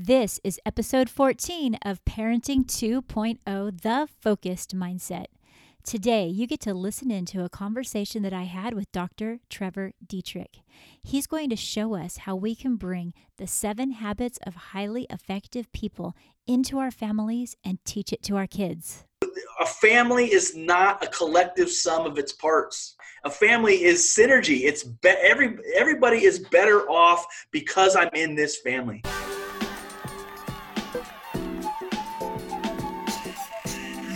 This is episode 14 of Parenting 2.0 The Focused Mindset. Today, you get to listen into a conversation that I had with Dr. Trevor Dietrich. He's going to show us how we can bring the seven habits of highly effective people into our families and teach it to our kids. A family is not a collective sum of its parts. A family is synergy. It's be- every everybody is better off because I'm in this family.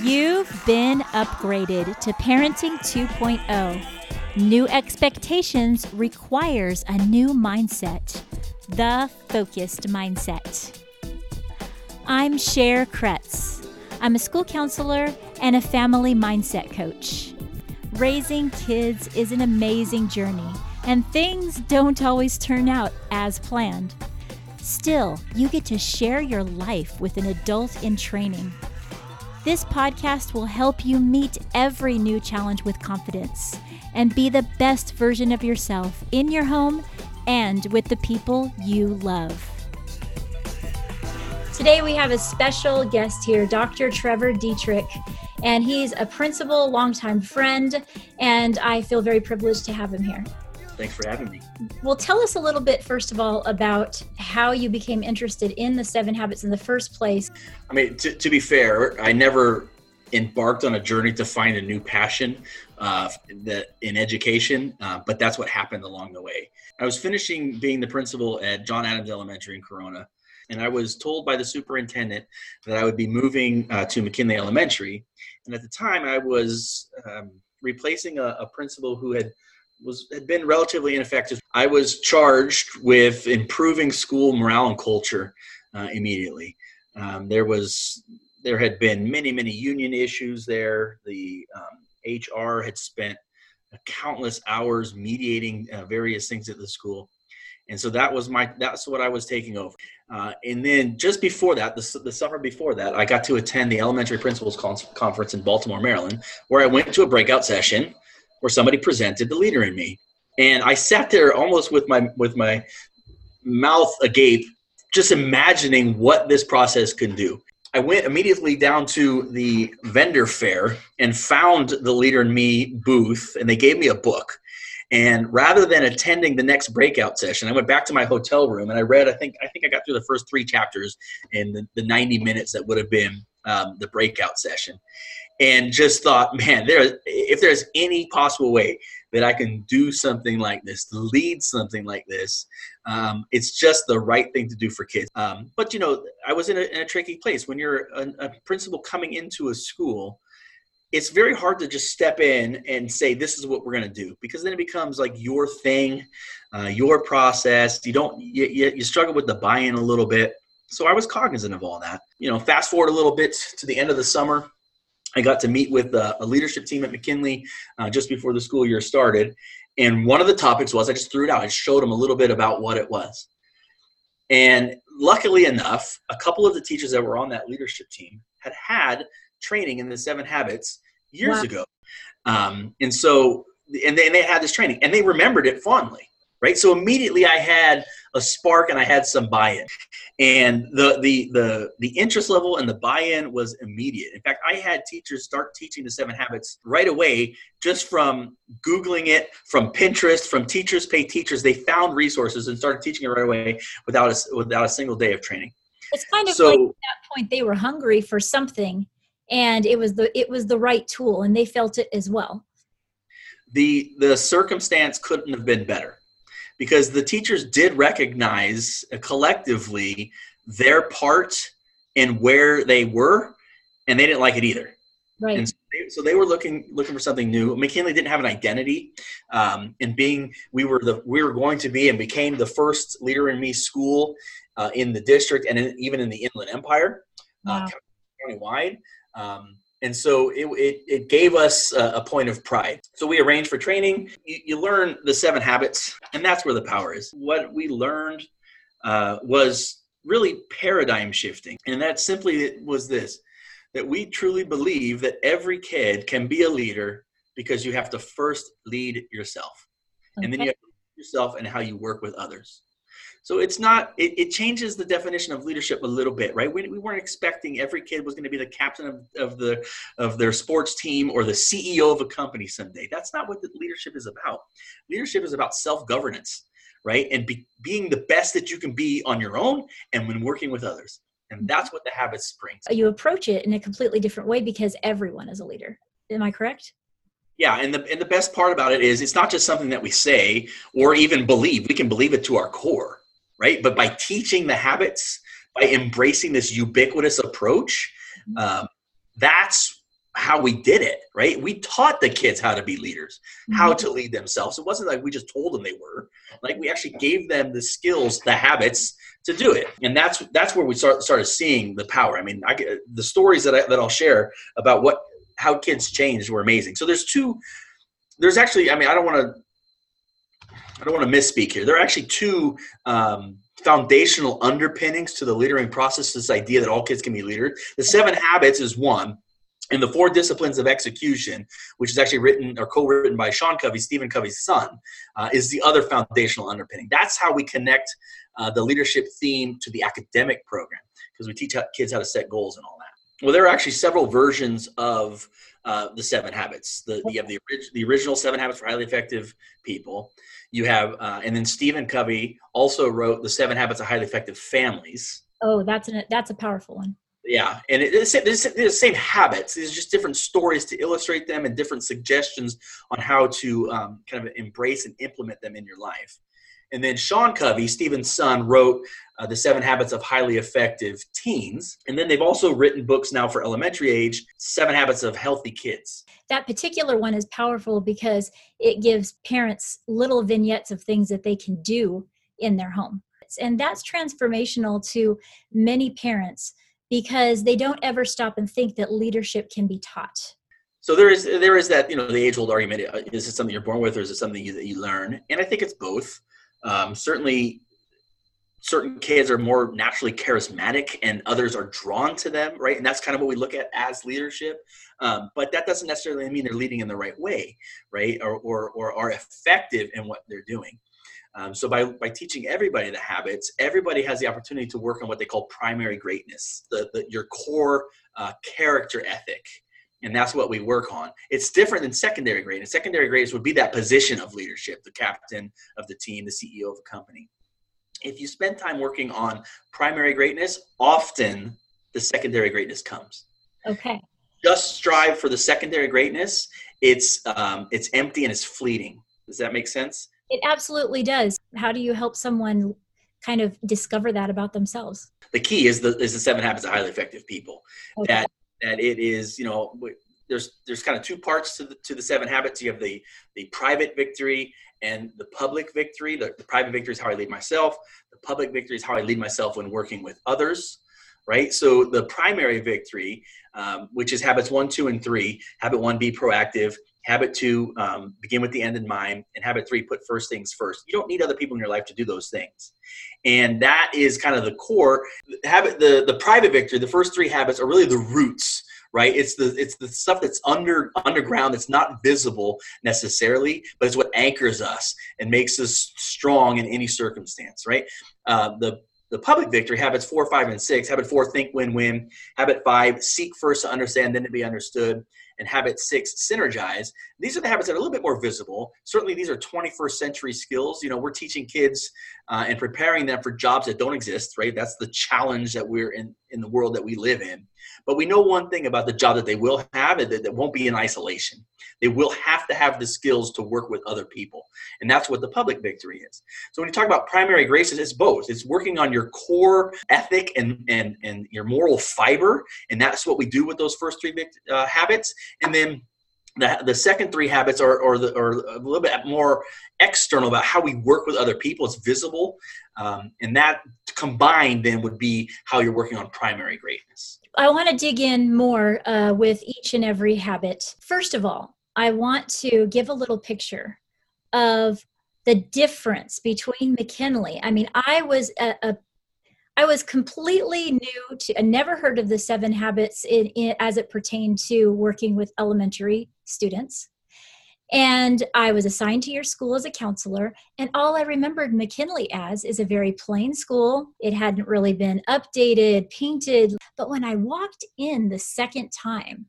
You've been upgraded to Parenting 2.0. New expectations requires a new mindset, the focused mindset. I'm Cher Kretz. I'm a school counselor and a family mindset coach. Raising kids is an amazing journey, and things don't always turn out as planned. Still, you get to share your life with an adult in training. This podcast will help you meet every new challenge with confidence and be the best version of yourself in your home and with the people you love. Today, we have a special guest here, Dr. Trevor Dietrich, and he's a principal, longtime friend, and I feel very privileged to have him here. Thanks for having me. Well, tell us a little bit, first of all, about how you became interested in the seven habits in the first place. I mean, to, to be fair, I never embarked on a journey to find a new passion uh, that in education, uh, but that's what happened along the way. I was finishing being the principal at John Adams Elementary in Corona, and I was told by the superintendent that I would be moving uh, to McKinley Elementary. And at the time, I was um, replacing a, a principal who had was had been relatively ineffective. I was charged with improving school morale and culture uh, immediately. Um, there was there had been many many union issues there. The um, HR had spent countless hours mediating uh, various things at the school, and so that was my that's what I was taking over. Uh, and then just before that, the, the summer before that, I got to attend the Elementary Principals Conference in Baltimore, Maryland, where I went to a breakout session where somebody presented the leader in me. And i sat there almost with my with my mouth agape just imagining what this process could do. I went immediately down to the vendor fair and found the leader in me booth and they gave me a book. And rather than attending the next breakout session i went back to my hotel room and i read i think i think i got through the first three chapters in the, the 90 minutes that would have been um, the breakout session and just thought, man, there if there's any possible way that I can do something like this, lead something like this, um, it's just the right thing to do for kids. Um, but you know, I was in a, in a tricky place when you're a, a, principal coming into a school. It's very hard to just step in and say this is what we're going to do because then it becomes like your thing, uh, your process. You don't you, you, you struggle with the buy-in a little bit. So I was cognizant of all that. You know, fast forward a little bit to the end of the summer I got to meet with a, a leadership team at McKinley uh, just before the school year started. And one of the topics was I just threw it out. I showed them a little bit about what it was. And luckily enough, a couple of the teachers that were on that leadership team had had training in the seven habits years wow. ago. Um, and so, and they, and they had this training and they remembered it fondly right? So immediately I had a spark and I had some buy-in, and the the the the interest level and the buy-in was immediate. In fact, I had teachers start teaching the seven habits right away just from googling it, from Pinterest, from teachers pay teachers. They found resources and started teaching it right away without a, without a single day of training. It's kind of so, like at that point they were hungry for something, and it was the it was the right tool, and they felt it as well. The the circumstance couldn't have been better because the teachers did recognize collectively their part and where they were, and they didn't like it either. Right. And so they, so they were looking looking for something new. McKinley didn't have an identity, um, and being we were the we were going to be and became the first leader in me school uh, in the district and in, even in the Inland Empire, uh, wow. uh, county wide. Um, and so it, it, it gave us a, a, point of pride. So we arranged for training. You, you, learn the seven habits, and that's where the power is. What we learned uh, was really paradigm shifting. And that simply was this that we truly believe that every kid can be a leader because you have to first lead yourself. Okay. And then you have to lead yourself and how you work with others. So it's not, it, it, changes the definition of leadership a little bit, right? We, we weren't expecting every kid was going to be the captain of, of, the, of their sports team or the CEO of a company someday. That's not what the leadership is about. Leadership is about self governance, right? And be, being the best that you can be on your own and when working with others. And that's what the habit bring. You approach it in a completely different way because everyone is a leader. Am I correct? Yeah, and the and the best part about it is it's not just something that we say or even believe. We can believe it to our core right? But by teaching the habits, by embracing this ubiquitous approach, mm-hmm. um, that's how we did it, right? We taught the kids how to be leaders, how mm-hmm. to lead themselves. It wasn't like we just told them they were. Like we actually gave them the skills, the habits to do it, and that's that's where we start, started seeing the power. I mean, I, the stories that I, that I'll share about what how kids changed were amazing. So there's two. There's actually, I mean, I don't want to I don't want to misspeak here. There are actually two um, foundational underpinnings to the leadering process. This idea that all kids can be leaders. The seven habits is one, and the four disciplines of execution, which is actually written or co-written by Sean Covey, Stephen Covey's son, uh, is the other foundational underpinning. That's how we connect uh, the leadership theme to the academic program because we teach kids how to set goals and all that. Well, there are actually several versions of uh, the seven habits. The, you have the, the original seven habits for highly effective people. You have, uh, and then Stephen Covey also wrote the seven habits of highly effective families. Oh, that's an, that's a powerful one. Yeah, and it's, the same habits. These are just different stories to illustrate them and different suggestions on how to um, kind of embrace and implement them in your life. And then Sean Covey, Stephen's son, wrote uh, The Seven Habits of Highly Effective Teens. And then they've also written books now for elementary age Seven Habits of Healthy Kids. That particular one is powerful because it gives parents little vignettes of things that they can do in their home. And that's transformational to many parents because they don't ever stop and think that leadership can be taught so there is there is that you know the age old argument uh, is it something you're born with or is it something you, that you learn and i think it's both um, certainly, certain kids are more naturally charismatic and others are drawn to them, right? And that's kind of what we look at as leadership. Um, but that doesn't necessarily mean they're leading in the right way, right? Or, or, or are effective in what they're doing. Um, so by, by teaching everybody the habits, everybody has the opportunity to work on what they call primary greatness, the, the your core uh, character ethic and that's what we work on. It's different than secondary greatness. Secondary greatness would be that position of leadership, the captain of the team, the CEO of a company. If you spend time working on primary greatness, often the secondary greatness comes. Okay. Just strive for the secondary greatness. It's um, it's empty and it's fleeting. Does that make sense? It absolutely does. How do you help someone kind of discover that about themselves? The key is the is the seven habits of highly effective people. Okay. That that it is you know there's there's kind of two parts to the to the seven habits. You have the the private victory and the public victory. The, the private victory is how I lead myself. The public victory is how I lead myself when working with others. Right. So the primary victory, um, which is habits one, two, and three. Habit one, be proactive. Habit two, um, begin with the end in mind. And habit three, put first things first. You don't need other people in your life to do those things. And that is kind of the core. Habit the, the private victory, the first three habits are really the roots right it's the it's the stuff that's under underground that's not visible necessarily but it's what anchors us and makes us strong in any circumstance right uh, the the public victory habits four five and six habit four think win win habit five seek first to understand then to be understood and habit six synergize these are the habits that are a little bit more visible. Certainly these are 21st century skills. You know we're teaching kids uh, and preparing them for jobs that don't exist right? That's the challenge that we're in in the world that we live in but we know one thing about the job that they will have that, that won't be in isolation. They will have to have the skills to work with other people. And that's what the public victory is. So when you talk about primary greatness it's both. It's working on your core ethic and and and your moral fiber and that's what we do with those first three uh, habits. And then the, the second three habits are, are, the, are a little bit more external about how we work with other people. It's visible. Um, and that combined then would be how you're working on primary greatness. I want to dig in more uh, with each and every habit. First of all, I want to give a little picture of the difference between McKinley. I mean, I was a, a I was completely new to, I never heard of the seven habits in, in, as it pertained to working with elementary students. And I was assigned to your school as a counselor. And all I remembered McKinley as is a very plain school. It hadn't really been updated, painted. But when I walked in the second time,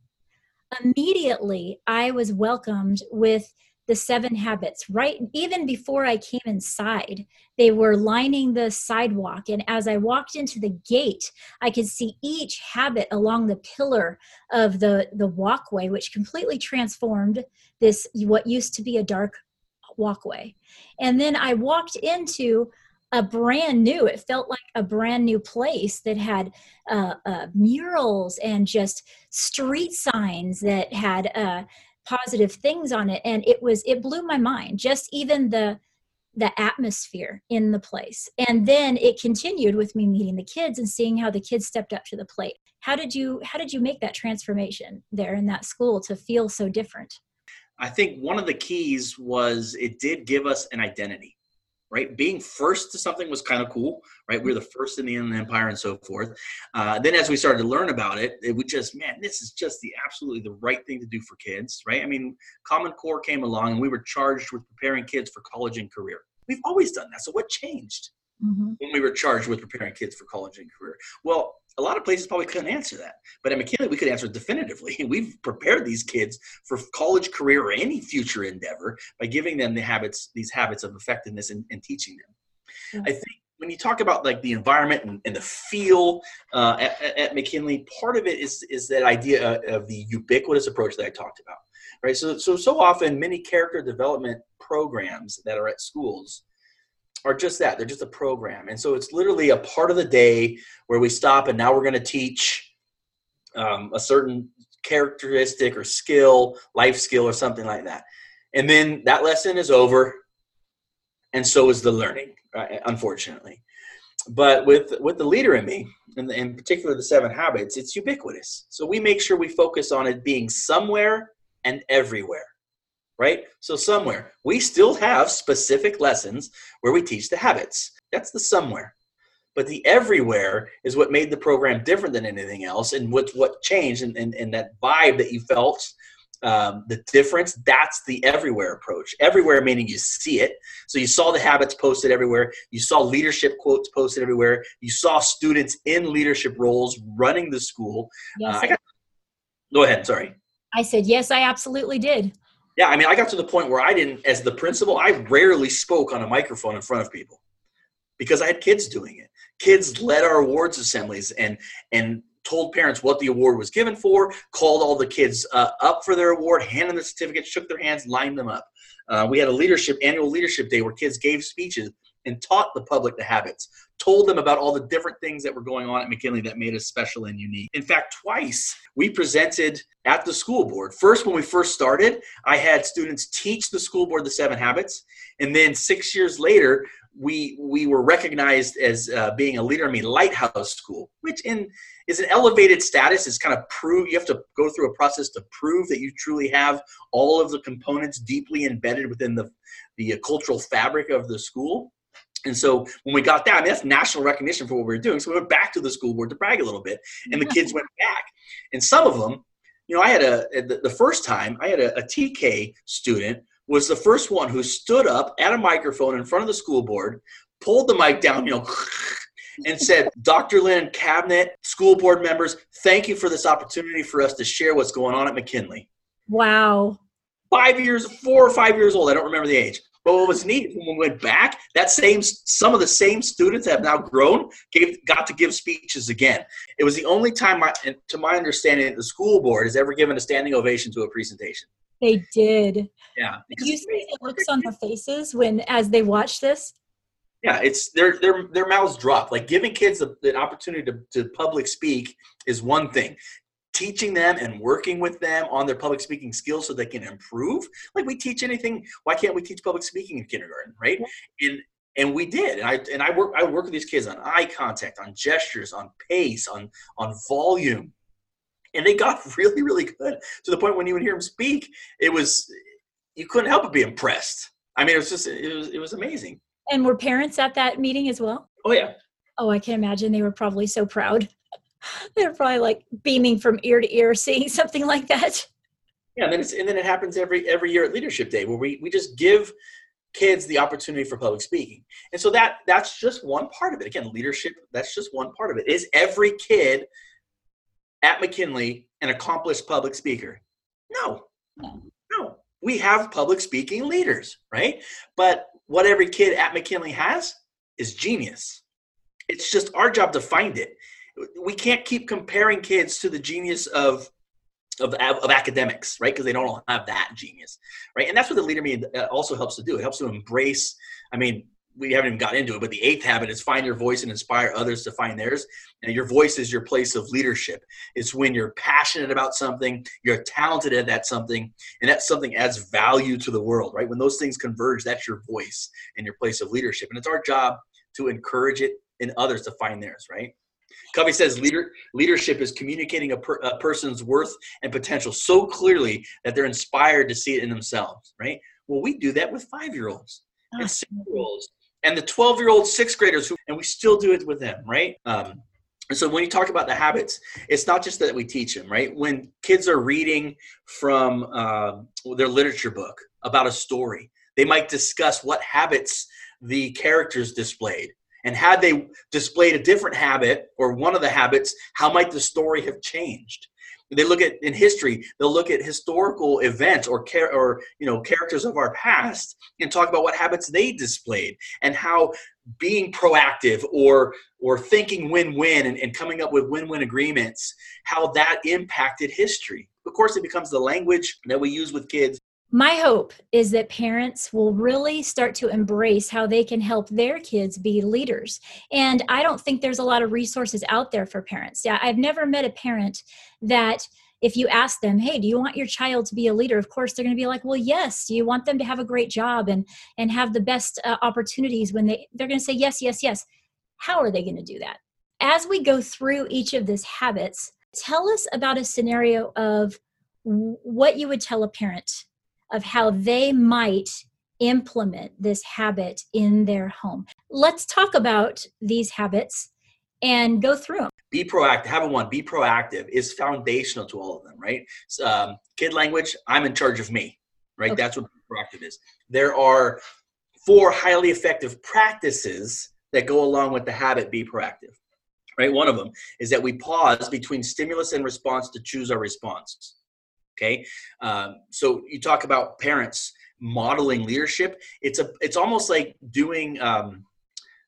immediately I was welcomed with the seven habits. Right even before i came inside they were lining the sidewalk and as i walked into the gate i could see each habit along the pillar of the the walkway which completely transformed this what used to be a dark walkway. And then i walked into a brand new it felt like a brand new place that had uh, uh, murals and just street signs that had uh, positive things on it and it was it blew my mind just even the the atmosphere in the place. And then it continued with me meeting the kids and seeing how the kids stepped up to the plate. How did you how did you make that transformation there in that school to feel so different? I think one of the keys was it did give us an identity right? Being first to something was kind of cool, right? We were the first in the Inland Empire and so forth. Uh, then as we started to learn about it, it would just, man, this is just the absolutely the right thing to do for kids, right? I mean, Common Core came along and we were charged with preparing kids for college and career. We've always done that. So what changed? mm-hmm. when we were charged with preparing kids for college and career? Well, a lot of places probably couldn't answer that. But at McKinley, we could answer definitively. We've prepared these kids for college, career, or any future endeavor by giving them the habits, these habits of effectiveness and, and teaching them. Mm-hmm. I think when you talk about like the environment and, and the feel uh, at, at, McKinley, part of it is is that idea of the ubiquitous approach that I talked about, right? So so so often many character development programs that are at schools are just that they're just a program. And so it's literally a part of the day where we stop and now we're going to teach um, a certain characteristic or skill life skill or something like that. And then that lesson is over and so is the learning right? unfortunately. But with with the leader in me and in particular the seven habits it's ubiquitous. So we make sure we focus on it being somewhere and everywhere right? So somewhere we still have specific lessons where we teach the habits. That's the somewhere. But the everywhere is what made the program different than anything else, and what what changed, and, and, and that vibe that you felt, um, the difference. That's the everywhere approach. Everywhere meaning you see it. So you saw the habits posted everywhere. You saw leadership quotes posted everywhere. You saw students in leadership roles running the school. Yes, uh, got, go ahead. Sorry. I said yes. I absolutely did. Yeah, I mean, I got to the point where I didn't, as the principal, I rarely spoke on a microphone in front of people because I had kids doing it. Kids led our awards assemblies and and told parents what the award was given for, called all the kids uh, up for their award, handed the certificate, shook their hands, lined them up. Uh, we had a leadership annual leadership day where kids gave speeches and taught the public the habits, told them about all the different things that were going on at McKinley that made us special and unique. In fact, twice we presented at the school board. First, when we first started, I had students teach the school board the seven habits. And then six years later, we we were recognized as uh, being a leader in me lighthouse school which in is an elevated status it's kind of prove you have to go through a process to prove that you truly have all of the components deeply embedded within the the uh, cultural fabric of the school and so when we got that, I mean, that's national recognition for what we were doing. So we went back to the school board to brag a little bit, and the kids went back. And some of them, you know, I had a the first time I had a, a TK student was the first one who stood up at a microphone in front of the school board, pulled the mic down, you know, and said, Dr. Lynn, cabinet, school board members, thank you for this opportunity for us to share what's going on at McKinley. Wow. Five years, four or five years old. I don't remember the age. But what was neat when we went back, that same some of the same students have now grown gave got to give speeches again. It was the only time, I, to my understanding, the school board has ever given a standing ovation to a presentation. They did. Yeah. You see the looks on their faces when as they watch this? Yeah, it's their their their mouths drop. Like giving kids an opportunity to, to public speak is one thing teaching them and working with them on their public speaking skills so they can improve? Like we teach anything why can't we teach public speaking in kindergarten right? And and we did. And i and i work i work with these kids on eye contact on gestures on pace on on volume. And they got really really good to the point when you would hear them speak it was you couldn't help but be impressed. I mean it was just it was it was amazing. And were parents at that meeting as well? Oh yeah. Oh i can imagine they were probably so proud they're probably like beaming from ear to ear seeing something like that Yeah, and then it's and then it happens every every year at Leadership Day where we we just give kids the opportunity for public speaking. And so that that's just one part of it. Again, leadership, that's just one part of it. Is every kid at McKinley an accomplished public speaker? No. No. We have public speaking leaders, right? But what every kid at McKinley has is genius. It's just our job to find it. We can't keep comparing kids to the genius of of, of academics, right? Because they don't all have that genius, right? And that's what the leader me uh, also helps to do. It helps to embrace. I mean, we haven't even got into it, but the eighth habit is find your voice and inspire others to find theirs. And your voice is your place of leadership. It's when you're passionate about something, you're talented at that something, and that something adds value to the world, right? When those things converge, that's your voice and your place of leadership. And it's our job to encourage it in others to find theirs, right? Covey says leader, leadership is communicating a, per, a person's worth and potential so clearly that they're inspired to see it in themselves, right? Well, we do that with five year olds and six year olds and the 12 year old sixth graders, who, and we still do it with them, right? Um, and so when you talk about the habits, it's not just that we teach them, right? When kids are reading from uh, their literature book about a story, they might discuss what habits the characters displayed and had they displayed a different habit or one of the habits, how might the story have changed? They look at in history, they'll look at historical events or care or you know characters of our past and talk about what habits they displayed and how being proactive or or thinking win-win and, and coming up with win-win agreements, how that impacted history. Of course, it becomes the language that we use with kids my hope is that parents will really start to embrace how they can help their kids be leaders. And I don't think there's a lot of resources out there for parents. Yeah, I've never met a parent that if you ask them, "Hey, do you want your child to be a leader?" Of course, they're going to be like, "Well, yes." Do you want them to have a great job and and have the best uh, opportunities when they they're going to say yes, yes, yes. How are they going to do that? As we go through each of these habits, tell us about a scenario of what you would tell a parent of how they might implement this habit in their home. Let's talk about these habits and go through them. Be proactive. Having one, be proactive is foundational to all of them, right? Um, kid language, I'm in charge of me, right? Okay. That's what proactive is. There are four highly effective practices that go along with the habit be proactive, right? One of them is that we pause between stimulus and response to choose our response. Okay, um, so you talk about parents modeling leadership. It's a it's almost like doing um,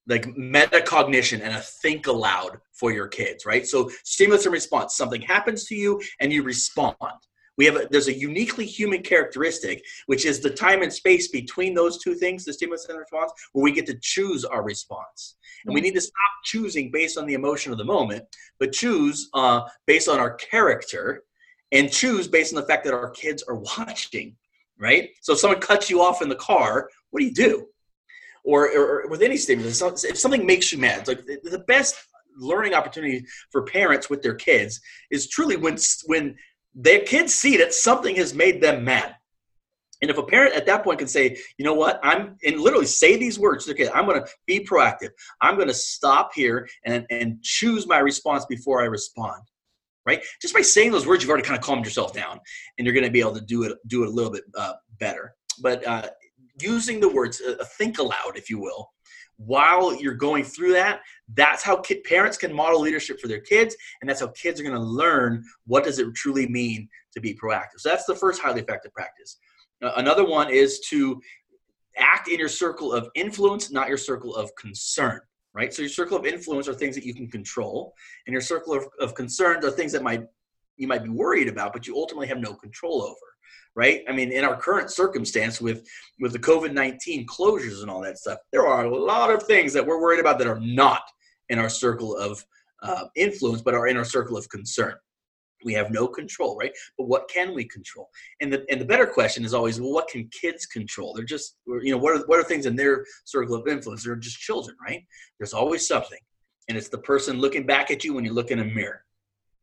like metacognition and a think aloud for your kids, right? So stimulus and response. Something happens to you and you respond. We have a, there's a uniquely human characteristic, which is the time and space between those two things, the stimulus and response, where we get to choose our response. And we need to stop choosing based on the emotion of the moment, but choose uh, based on our character and choose based on the fact that our kids are watching, right? So if someone cuts you off in the car, what do you do? Or, or, with any stimulus, if something makes you mad, like the best learning opportunity for parents with their kids is truly when when their kids see that something has made them mad. And if a parent at that point can say, you know what, I'm and literally say these words to kid, I'm to be proactive. I'm to stop here and and choose my response before I respond right? Just by saying those words, you've already kind of calmed yourself down, and you're going to be able to do it do it a little bit uh, better. But uh, using the words, uh, think aloud, if you will, while you're going through that, that's how parents can model leadership for their kids, and that's how kids are going to learn what does it truly mean to be proactive. So that's the first highly effective practice. Uh, another one is to act in your circle of influence, not your circle of concern right? So your circle of influence are things that you can control, and your circle of, of concerns are things that might you might be worried about, but you ultimately have no control over, right? I mean, in our current circumstance with with the COVID nineteen closures and all that stuff, there are a lot of things that we're worried about that are not in our circle of uh, influence, but are in our circle of concern we have no control right? But what can we control? And the and the better question is always well what can kids control? They're just you know what are what are things in their circle of influence? They're just children right? There's always something. And it's the person looking back at you when you look in a mirror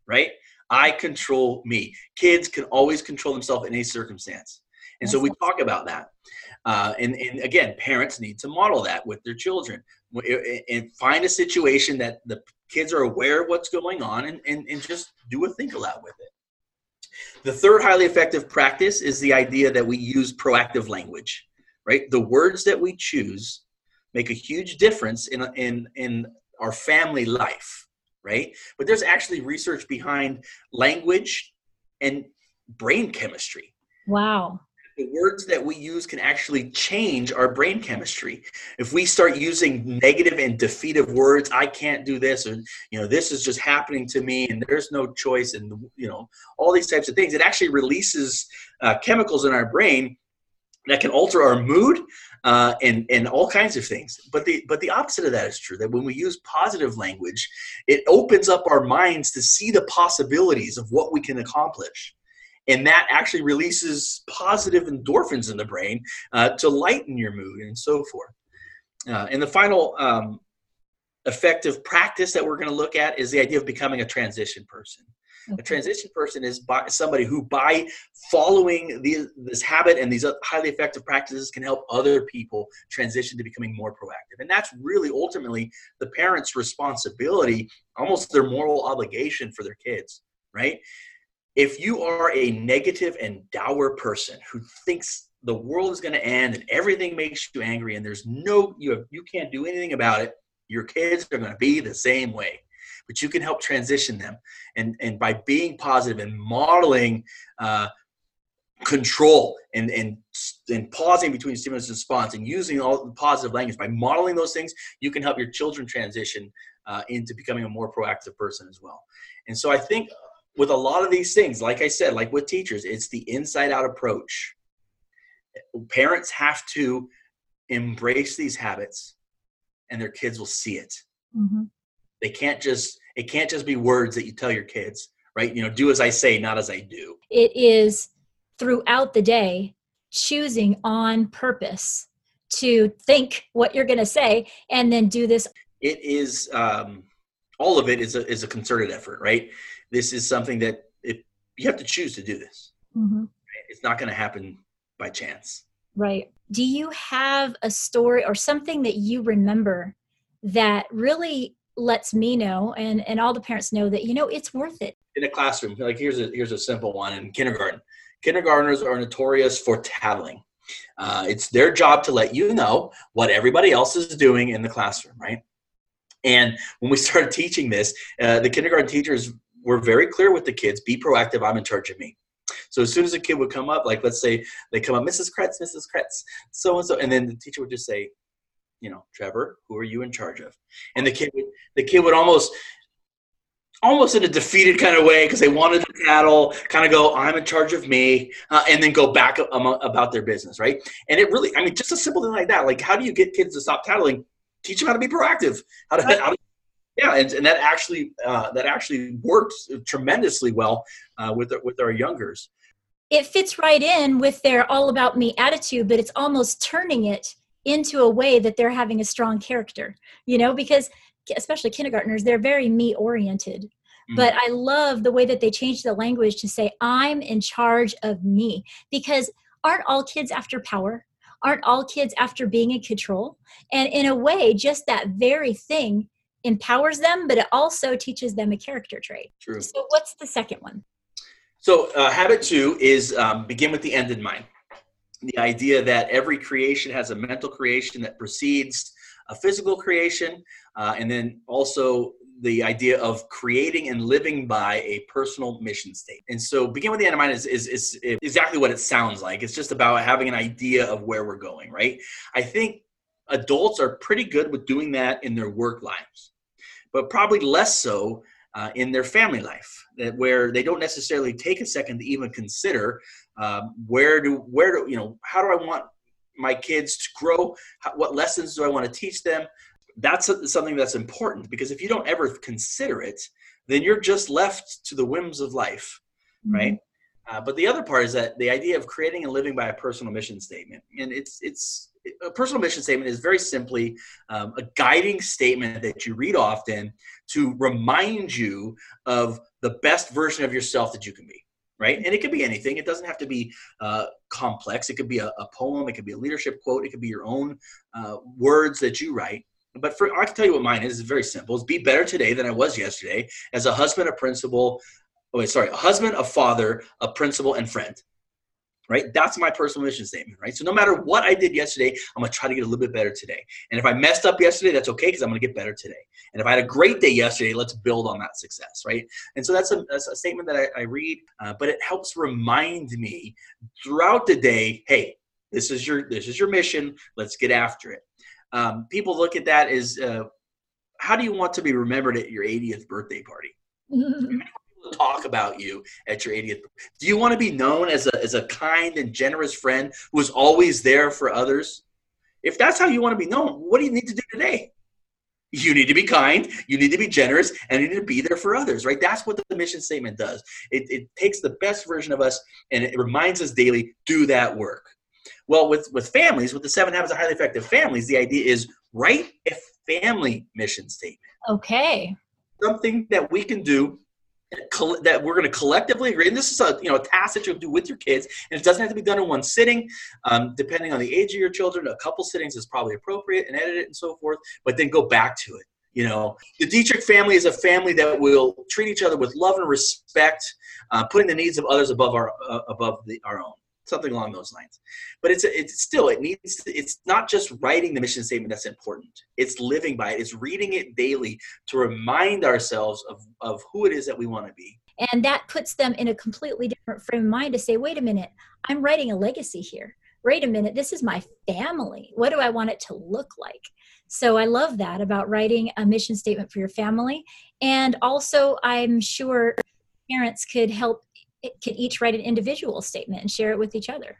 right? I control me. Kids can always control themselves in any circumstance. And so we talk about that. Uh, and, and again parents need to model that with their children. And find a situation that the kids are aware of what's going on and, and, and just do a think aloud with it. The third highly effective practice is the idea that we use proactive language, right? The words that we choose make a huge difference in, in, in our family life, right? But there's actually research behind language and brain chemistry. Wow the words that we use can actually change our brain chemistry. If we start using negative and defeative words, I can't do this, or you know, this is just happening to me, and there's no choice, and you know, all these types of things, it actually releases uh, chemicals in our brain that can alter our mood uh, and and all kinds of things. But the but the opposite of that is true. That when we use positive language, it opens up our minds to see the possibilities of what we can accomplish and that actually releases positive endorphins in the brain uh, to lighten your mood and so forth. Uh, and the final um, effective practice that we're going to look at is the idea of becoming a transition person. Okay. A transition person is by, somebody who, by following the, this habit and these highly effective practices, can help other people transition to becoming more proactive. And that's really ultimately the parents' responsibility, almost their moral obligation for their kids, right? If you are a negative and dour person who thinks the world is going to end and everything makes you angry and there's no you have, you can't do anything about it your kids are going to be the same way. But you can help transition them. And and by being positive and modeling uh, control and and and pausing between stimulus and response and using all the positive language by modeling those things you can help your children transition uh, into becoming a more proactive person as well. And so i think with a lot of these things, like I said, like with teachers, it's the inside out approach. Parents have to embrace these habits and their kids will see it. Mm-hmm. They can't just, it can't just be words that you tell your kids, right? You know, do as I say, not as I do. It is throughout the day choosing on purpose to think what you're going to say and then do this. It is, um, all of it is a, is a concerted effort, right? This is something that if you have to choose to do this. Mm-hmm. it's not going to happen by chance. Right. Do you have a story or something that you remember that really lets me know and and all the parents know that you know it's worth it? In a classroom like here's a here's a simple one in kindergarten. Kindergartners are notorious for tattling. Uh, it's their job to let you know what everybody else is doing in the classroom right? And when we started teaching this uh, the kindergarten teachers we're very clear with the kids be proactive i'm in charge of me. So as soon as a kid would come up like let's say they come up mrs kretz mrs kretz so and so and then the teacher would just say you know trevor who are you in charge of? And the kid would the kid would almost almost in a defeated kind of way because they wanted to tattle kind of go i'm in charge of me uh, and then go back about their business right? And it really i mean just a simple thing like that like how do you get kids to stop tattling? Teach them how to be proactive how to, how to yeah, and, and that actually uh, that actually works tremendously well uh, with with our youngers. It fits right in with their all about me attitude, but it's almost turning it into a way that they're having a strong character. You know, because especially kindergartners, they're very me oriented. Mm-hmm. But I love the way that they change the language to say, I'm in charge of me. Because aren't all kids after power? Aren't all kids after being in control? And in a way, just that very thing empowers them, but it also teaches them a character trait. True. So, what's the second one? So, uh, habit two is um, begin with the end in mind. The idea that every creation has a mental creation that precedes a physical creation, uh, and then also the idea of creating and living by a personal mission state. And so, begin with the end in mind is, is, is exactly what it sounds like. It's just about having an idea of where we're going, right? I think adults are pretty good with doing that in their work lives but probably less so uh, in their family life, that where they don't necessarily take a second to even consider um, where do where do you know how do I want my kids to grow? How, what lessons do I want to teach them? That's a, something that's important because if you don't ever consider it, then you're just left to the whims of life, mm-hmm. right? Uh, but the other part is that the idea of creating and living by a personal mission statement, and it's it's a personal mission statement is very simply um, a guiding statement that you read often to remind you of the best version of yourself that you can be right? And it could be anything. It doesn't have to be uh, complex. It could be a, a, poem. It could be a leadership quote. It could be your own uh, words that you write. But for i can tell you what mine is. It's very simple. It's be better today than i was yesterday as a husband a principal oh wait, sorry, a husband, a father, a principal, and friend. Right? That's my personal mission statement, right? So no matter what I did yesterday, I'm gonna try to get a little bit better today. And if I messed up yesterday, that's okay because I'm gonna get better today. And if I had a great day yesterday, let's build on that success, right? And so that's a, that's a statement that I, I read, uh, but it helps remind me throughout the day, hey, this is your this is your mission. Let's get after it. Um, people look at that as uh, how do you want to be remembered at your 80th birthday party? talk about you at your 80th. Do you want to be known as a, as a kind and generous friend who is always there for others? If that's how you want to be known, what do you need to do today? You need to be kind, you need to be generous, and you need to be there for others, right? That's what the mission statement does. It, it takes the best version of us and it reminds us daily do that work. Well, with, with families, with the seven habits of highly effective families, the idea is write a family mission statement. Okay. Something that we can do that we're going to collectively agree. And this is a you know a task that you'll do with your kids, and it doesn't have to be done in one sitting. Um, depending on the age of your children, a couple sittings is probably appropriate, and edit it and so forth. But then go back to it. You know, the Dietrich family is a family that will treat each other with love and respect, uh, putting the needs of others above our uh, above the, our own something along those lines. But it's it's still it needs to, it's not just writing the mission statement that's important. It's living by it. It's reading it daily to remind ourselves of of who it is that we want to be. And that puts them in a completely different frame of mind to say wait a minute i'm writing a legacy here. Wait a minute this is my family. What do i want it to look like? So i love that about writing a mission statement for your family. And also i'm sure parents could help could each write an individual statement and share it with each other.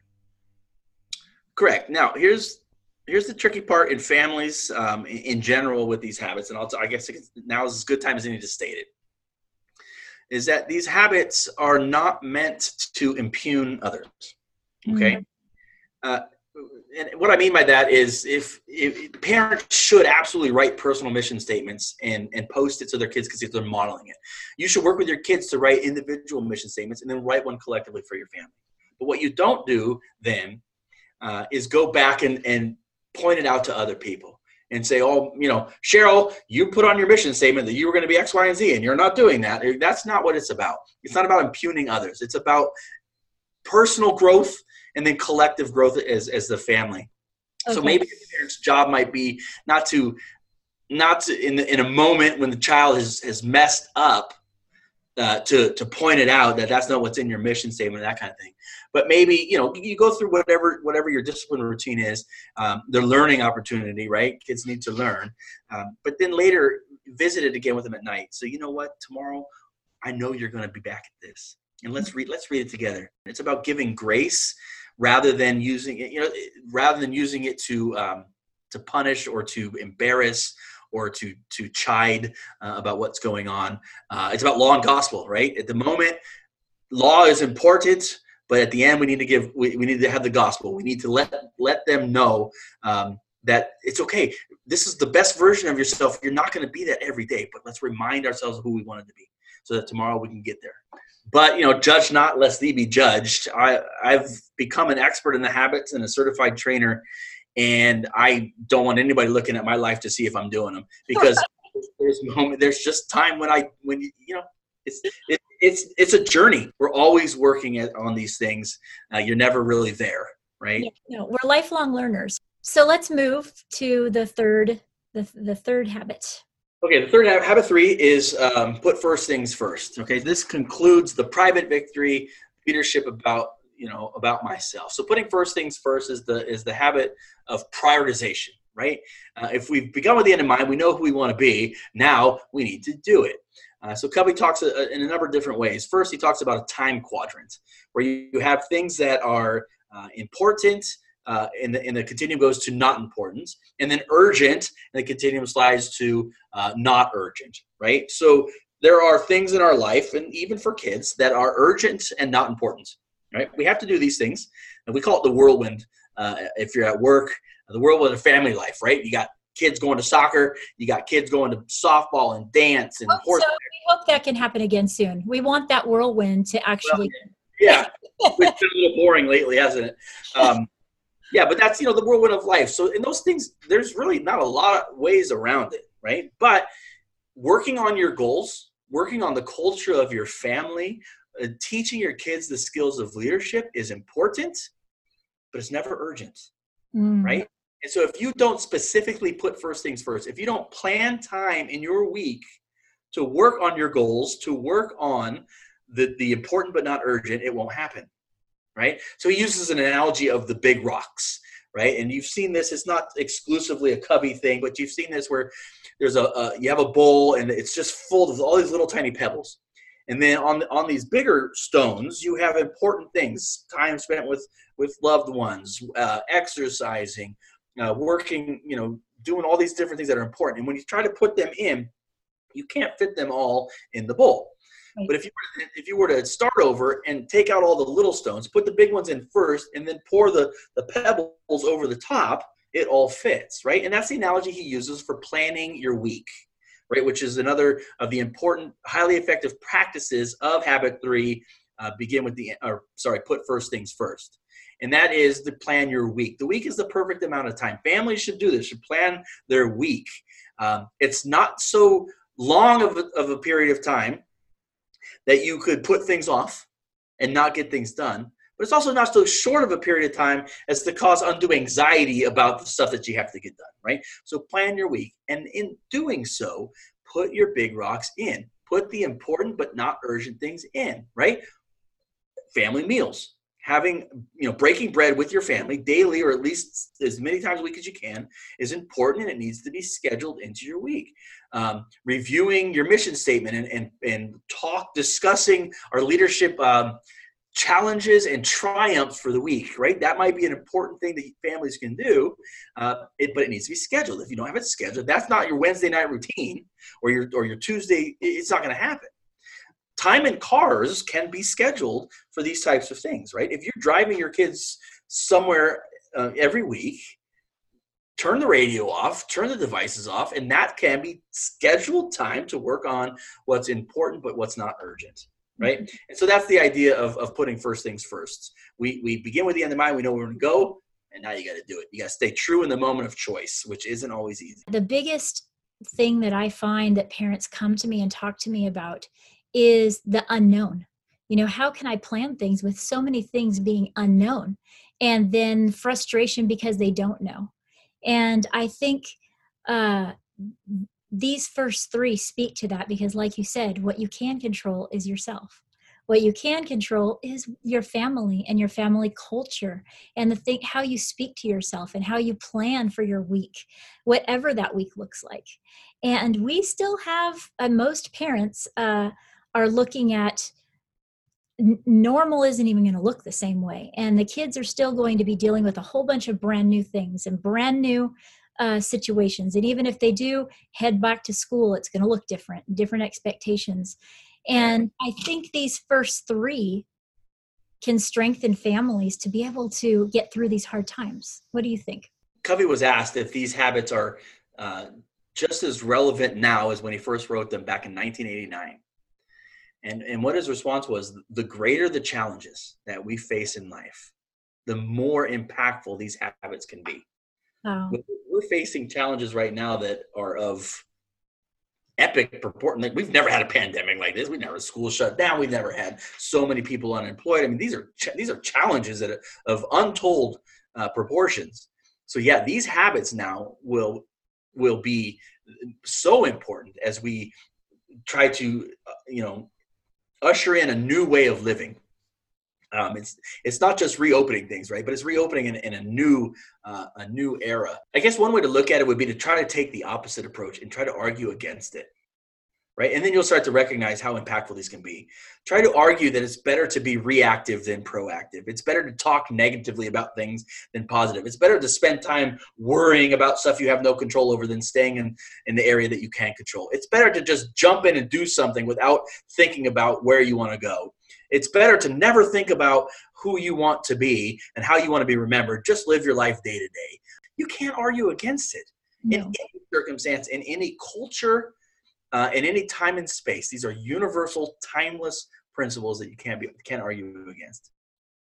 Correct. Now, here's here's the tricky part in families um, in, in, general with these habits, and I'll, I guess now is as good time as any to state it. Is that these habits are not meant to impugn others? Okay. Mm-hmm. Uh, and what I mean by that is if, if parents should absolutely write personal mission statements and, and post it to their kids because they're modeling it. You should work with your kids to write individual mission statements and then write one collectively for your family. But what you don't do then uh, is go back and, and point it out to other people and say, oh, you know, Cheryl, you put on your mission statement that you were going to be X, Y, and Z, and you're not doing that. That's not what it's about. It's not about impugning others. It's about personal growth and then collective growth as, as the family. Okay. So maybe the parent's job might be not to not to, in the, in a moment when the child has has messed up uh, to to point it out that that's not what's in your mission statement that kind of thing. But maybe you know you go through whatever whatever your discipline routine is, um, the learning opportunity, right? Kids need to learn, um, but then later visit it again with them at night. So you know what, tomorrow I know you're going to be back at this, and let's read let's read it together. It's about giving grace rather than using it, you know, rather than using it to um, to punish or to embarrass or to to chide uh, about what's going on. Uh, it's about law and gospel, right? At the moment, law is important, but at the end, we need to give we, we need to have the gospel. We need to let let them know um, that it's okay. This is the best version of yourself. You're not going to be that every day, but let's remind ourselves who we wanted to be, so that tomorrow we can get there but you know judge not lest thee be judged. I i've become an expert in the habits and a certified trainer and i don't want anybody looking at my life to see if i'm doing them because there's moment there's just time when i when you, you know it's it, it's it's a journey. We're always working at, on these things. Uh, you're never really there right? Yeah, no, we're lifelong learners. So let's move to the third the, the third habit Okay, the third habit three is um, put first things first. Okay, this concludes the private victory leadership about you know about myself. So putting first things first is the is the habit of prioritization, right? Uh, if we've begun with the end in mind, we know who we want to be. Now we need to do it. Uh, so Covey talks uh, in a number of different ways. First, he talks about a time quadrant where you have things that are uh, important uh, and, the, and the continuum goes to not important, and then urgent, and the continuum slides to uh, not urgent, right? So there are things in our life, and even for kids, that are urgent and not important, right? We have to do these things, and we call it the whirlwind. Uh, if you're at work, the whirlwind of family life, right? You got kids going to soccer, you got kids going to softball and dance and horse. So we hope that can happen again soon. We want that whirlwind to actually. Well, yeah, it's been a little boring lately, hasn't it? Um, yeah, but that's you know the whirlwind of life. So in those things, there's really not a lot of ways around it, right? But working on your goals, working on the culture of your family, uh, teaching your kids the skills of leadership is important, but it's never urgent, mm. right? And so if you don't specifically put first things first, if you don't plan time in your week to work on your goals, to work on the, the important but not urgent, it won't happen, right? So he uses an analogy of the big rocks, right? And you've seen this, it's not exclusively a Covey thing, but you've seen this where there's a, a you have a bowl and it's just full of all these little tiny pebbles. And then on on these bigger stones, you have important things: time spent with with loved ones, uh, exercising, uh, working, you know, doing all these different things that are important. And when you try to put them in, you can't fit them all in the bowl. But if you were to, if you were to start over and take out all the little stones, put the big ones in first, and then pour the the pebbles over the top, it all fits, right? And that's the analogy he uses for planning your week, right? Which is another of the important, highly effective practices of habit three. Uh, begin with the, or sorry, put first things first and that is to plan your week. The week is the perfect amount of time. Families should do this, should plan their week. Um, it's not so long of a, of a period of time that you could put things off and not get things done. But it's also not so short of a period of time as to cause undue anxiety about the stuff that you have to get done, right? So plan your week. And in doing so, put your big rocks in. Put the important but not urgent things in, right? Family meals having you know breaking bread with your family daily or at least as many times a week as you can is important and it needs to be scheduled into your week. Um, reviewing your mission statement and, and, and talk discussing our leadership um, challenges and triumphs for the week right? That might be an important thing that families can do uh, it, but it needs to be scheduled. If you don't have it scheduled that's not your wednesday night routine or your or your tuesday it's not going to happen time in cars can be scheduled for these types of things, right? If you're driving your kids somewhere uh, every week, turn the radio off, turn the devices off, and that can be scheduled time to work on what's important but what's not urgent, right? Mm-hmm. And so that's the idea of, of putting first things first. We, we begin with the end in mind, we know where we're going to go, and now you got to do it. You got to stay true in the moment of choice, which isn't always easy. The biggest thing that I find that parents come to me and talk to me about is the unknown. You know, how can I plan things with so many things being unknown? And then frustration because they don't know. And I think uh, these first three speak to that because, like you said, what you can control is yourself. What you can control is your family and your family culture and the thing how you speak to yourself and how you plan for your week, whatever that week looks like. And we still have uh, most parents uh, are looking at normal isn't even going to look the same way. And the kids are still going to be dealing with a whole bunch of brand new things and brand new uh, situations. And even if they do head back to school it's going to look different different expectations. And i think these first three can strengthen families to be able to get through these hard times. What do you think? Covey was asked if these habits are uh, just as relevant now as when he first wrote them back in 1989 and, and what his response was the greater the challenges that we face in life, the more impactful these habits can be. Wow. We're facing challenges right now that are of epic purport. Like we've never had a pandemic like this. We've never had school shut down. We've never had so many people unemployed. I mean, these are these are challenges that are of untold uh, proportions. So yeah, these habits now will will be so important as we try to uh, you know usher in a new way of living. Um, it's it's not just reopening things, right? But it's reopening in, in a new uh, a new era. I guess one way to look at it would be to try to take the opposite approach and try to argue against it right? And then you'll start to recognize how impactful these can be. Try to argue that it's better to be reactive than proactive. It's better to talk negatively about things than positive. It's better to spend time worrying about stuff you have no control over than staying in, in the area that you can't control. It's better to just jump in and do something without thinking about where you want to go. It's better to never think about who you want to be and how you want to be remembered. Just live your life day to day. You can't argue against it. No. In any circumstance, in any culture, uh, in any time and space. These are universal, timeless principles that you can't be can't argue against.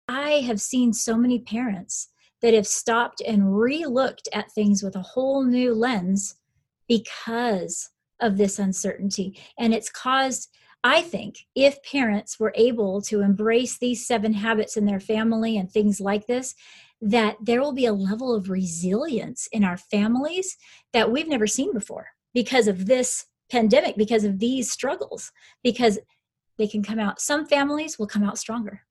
I have seen so many parents that have stopped and re-looked at things with a whole new lens because of this uncertainty. And it's caused, I think, if parents were able to embrace these seven habits in their family and things like this, that there will be a level of resilience in our families that we've never seen before because of this pandemic, because of these struggles, because they can come out. Some families will come out stronger.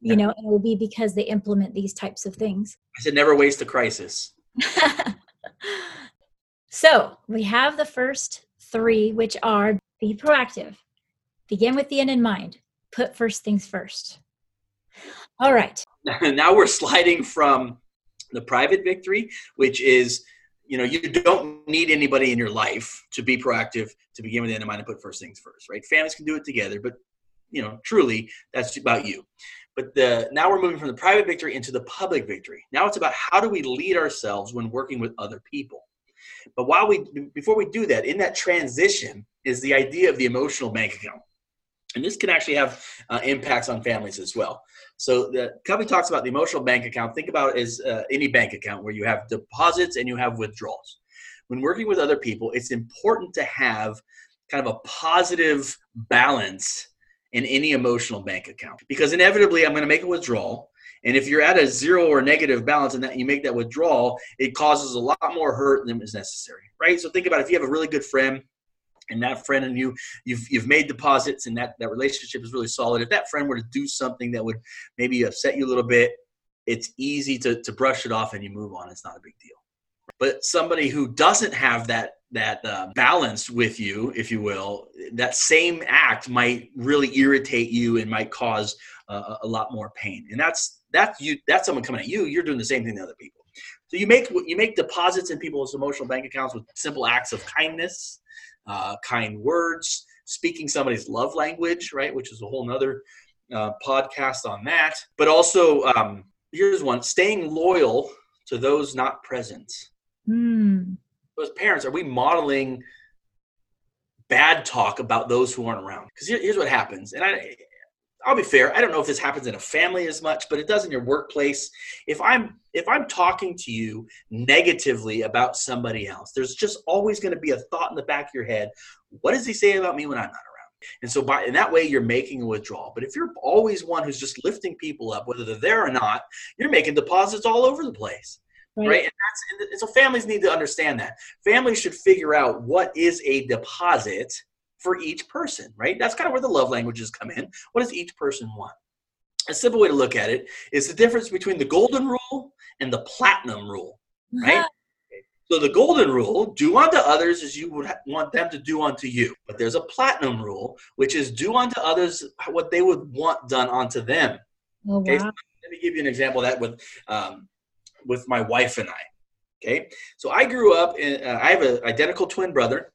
You know, it will be because they implement these types of things. I said never waste a crisis. so we have the first three, which are be proactive, begin with the end in mind, put first things first. All right. now we're sliding from the private victory, which is you know you don't need anybody in your life to be proactive to begin with the end in mind and put first things first right? Families can do it together but you know truly that's about you. But the now we're moving from the private victory into the public victory. Now it's about how do we lead ourselves when working with other people. But while we before we do that in that transition is the idea of the emotional bank account and this can actually have uh, impacts on families as well so the company talks about the emotional bank account. Think about it as uh, any bank account where you have deposits and you have withdrawals. When working with other people, it's important to have kind of a positive balance in any emotional bank account because inevitably I'm going to make a withdrawal. And if you're at a zero or negative balance and that you make that withdrawal, it causes a lot more hurt than is necessary, right? So think about if you have a really good friend and that friend and you you've you've made deposits and that that relationship is really solid. If that friend were to do something that would maybe upset you a little bit it's easy to to brush it off and you move on. It's not a big deal. But somebody who doesn't have that that uh, balance with you if you will that same act might really irritate you and might cause uh, a lot more pain. And that's that's you that's someone coming at you. You're doing the same thing to other people. So you make you make deposits in people's emotional bank accounts with simple acts of kindness uh, kind words, speaking somebody's love language, right? Which is a whole nother uh, podcast on that. But also, um, here's one staying loyal to those not present. Mm. As parents, are we modeling bad talk about those who aren't around? Because here, here's what happens. And I, I'll be fair. I don't know if this happens in a family as much, but it does in your workplace. If I'm if I'm talking to you negatively about somebody else, there's just always going to be a thought in the back of your head. What does he say about me when I'm not around? And so by in that way, you're making a withdrawal. But if you're always one who's just lifting people up, whether they're there or not, you're making deposits all over the place. Right. right? And, that's, and so families need to understand that. Families should figure out what is a deposit for each person, right? That's kind of where the love languages come in. What does each person want? A simple way to look at it is the difference between the golden rule and the platinum rule, right? So the golden rule, do unto others as you would want them to do unto you. But there's a platinum rule, which is do unto others what they would want done unto them. Oh, okay, so let me give you an example of that with um, with my wife and I. Okay, so I grew up in. Uh, I have an identical twin brother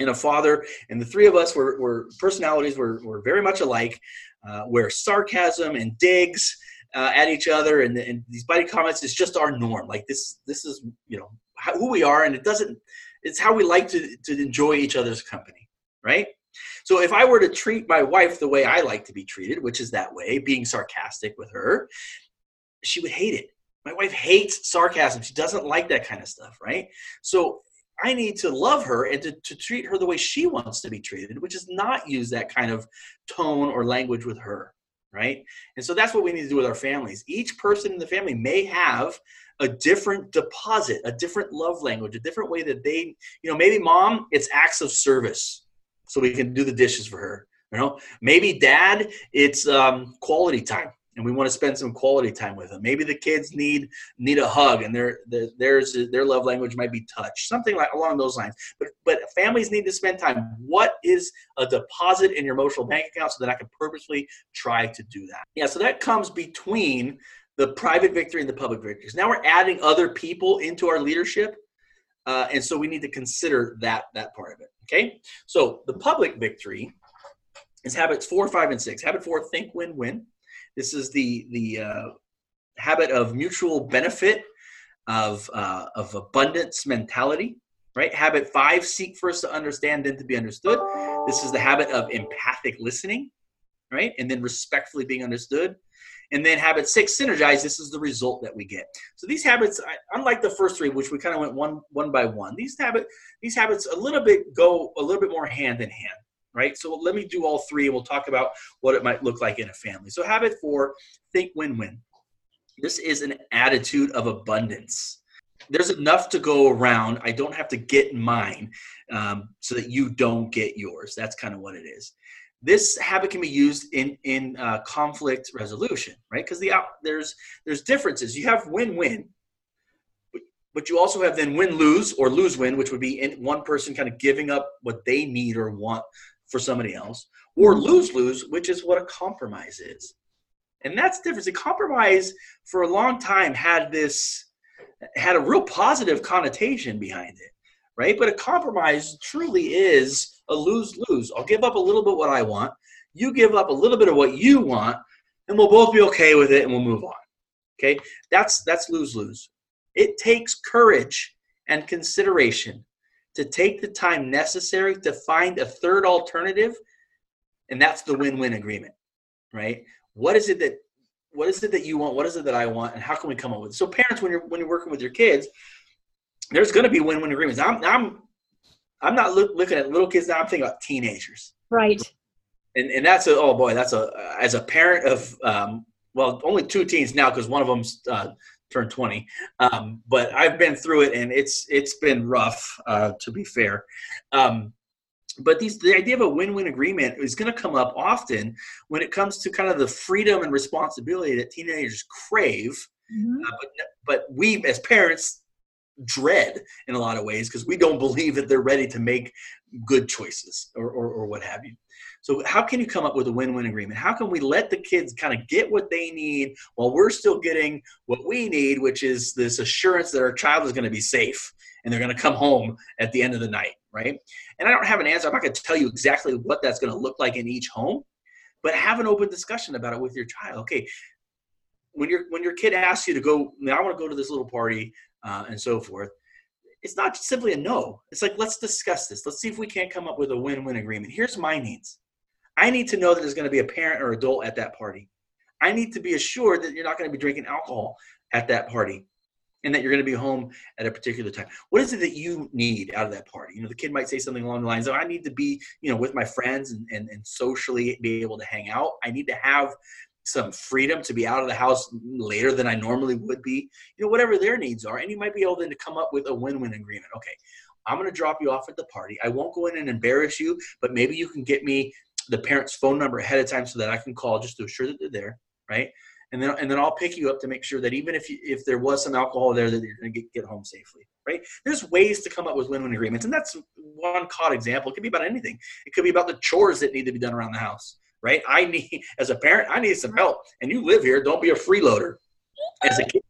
and a father, and the three of us were, were personalities were, were very much alike, uh, where sarcasm and digs uh, at each other and, and these biting comments is just our norm. Like this, this is you know how, who we are, and it doesn't. It's how we like to to enjoy each other's company, right? So if I were to treat my wife the way I like to be treated, which is that way, being sarcastic with her, she would hate it. My wife hates sarcasm. She doesn't like that kind of stuff, right? So I need to love her and to, to treat her the way she wants to be treated, which is not use that kind of tone or language with her. Right. And so that's what we need to do with our families. Each person in the family may have a different deposit, a different love language, a different way that they, you know, maybe mom, it's acts of service. So we can do the dishes for her. You know, maybe dad, it's um, quality time and we want to spend some quality time with them. Maybe the kids need need a hug, and their their their love language might be touch, something like along those lines. But but families need to spend time. What is a deposit in your emotional bank account so that I can purposely try to do that? Yeah, so that comes between the private victory and the public victory. victories. Now we're adding other people into our leadership, uh, and so we need to consider that that part of it. Okay, so the public victory is habits four, five, and six. Habit four: think, win, win. This is the the uh, habit of mutual benefit, of uh, of abundance mentality. Right. Habit five: seek first to understand, then to be understood. This is the habit of empathic listening. Right, and then respectfully being understood. And then habit six, synergize. This is the result that we get. So these habits, unlike the first three, which we kind of went one one by one, these habit these habits a little bit go a little bit more hand in hand, right? So let me do all three, and we'll talk about what it might look like in a family. So habit four, think win-win. This is an attitude of abundance. There's enough to go around. I don't have to get mine um, so that you don't get yours. That's kind of what it is this habit can be used in in uh, conflict resolution right because the out, there's there's differences you have win-win but, but you also have then win-lose or lose-win which would be in one person kind of giving up what they need or want for somebody else or lose-lose which is what a compromise is and that's different a compromise for a long time had this had a real positive connotation behind it right but a compromise truly is a lose lose. I'll give up a little bit what I want. You give up a little bit of what you want, and we'll both be okay with it and we'll move on. Okay? That's that's lose lose. It takes courage and consideration to take the time necessary to find a third alternative, and that's the win-win agreement, right? What is it that what is it that you want? What is it that I want? And how can we come up with it? So parents, when you're when you're working with your kids, there's going to be win-win agreements. I'm, I'm I'm not look, looking at little kids now. I'm thinking about teenagers. Right. And and that's a oh boy, that's a as a parent of um, well only two teens now because one of them's uh, turned 20. Um, but I've been through it and it's it's been rough uh, to be fair. Um, but these the idea of a win-win agreement is going to come up often when it comes to kind of the freedom and responsibility that teenagers crave. Mm-hmm. Uh, but, but we as parents dread in a lot of ways because we don't believe that they're ready to make good choices or, or, or, what have you. So, how can you come up with a win win agreement? How can we let the kids kind of get what they need while we're still getting what we need, which is this assurance that our child is going to be safe and they're going to come home at the end of the night, right? And I don't have an answer. I'm not going to tell you exactly what that's going to look like in each home, but have an open discussion about it with your child. Okay, when your when your kid asks you to go, I want to go to this little party uh, and so forth. It's not simply a no. It's like, let's discuss this. Let's see if we can't come up with a win win agreement. Here's my needs I need to know that there's going to be a parent or adult at that party. I need to be assured that you're not going to be drinking alcohol at that party and that you're going to be home at a particular time. What is it that you need out of that party? You know, the kid might say something along the lines of, I need to be, you know, with my friends and, and, and socially be able to hang out. I need to have some freedom to be out of the house later than I normally would be, you know, whatever their needs are. And you might be able then to come up with a win win agreement. Okay, I'm going to drop you off at the party. I won't go in and embarrass you, but maybe you can get me the parent's phone number ahead of time so that I can call just to assure that they're there, right? And then, and then I'll pick you up to make sure that even if you, if there was some alcohol there, that you're going to get, get home safely, right? There's ways to come up with win-win agreements, and that's one caught example. It could be about anything. It could be about the chores that need to be done around the house right? I need, as a parent, I need some help. And you live here, don't be a freeloader. As a kid,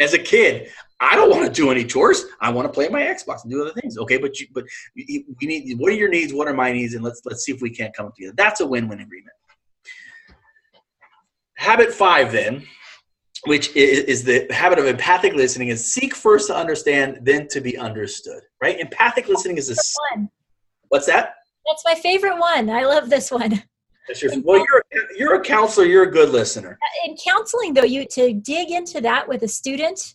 as a kid, I don't want to do any chores. I want to play my Xbox and do other things. Okay, but you, but we need. What are your needs? What are my needs? And let's let's see if we can't come together. That's a win-win agreement. Habit five, then, which is, is the habit of empathic listening, is seek first to understand, then to be understood. Right? Empathic listening is a. One. What's that? That's my favorite one. I love this one well, you're you're a counselor. You're a good listener. In counseling, though, you to dig into that with a student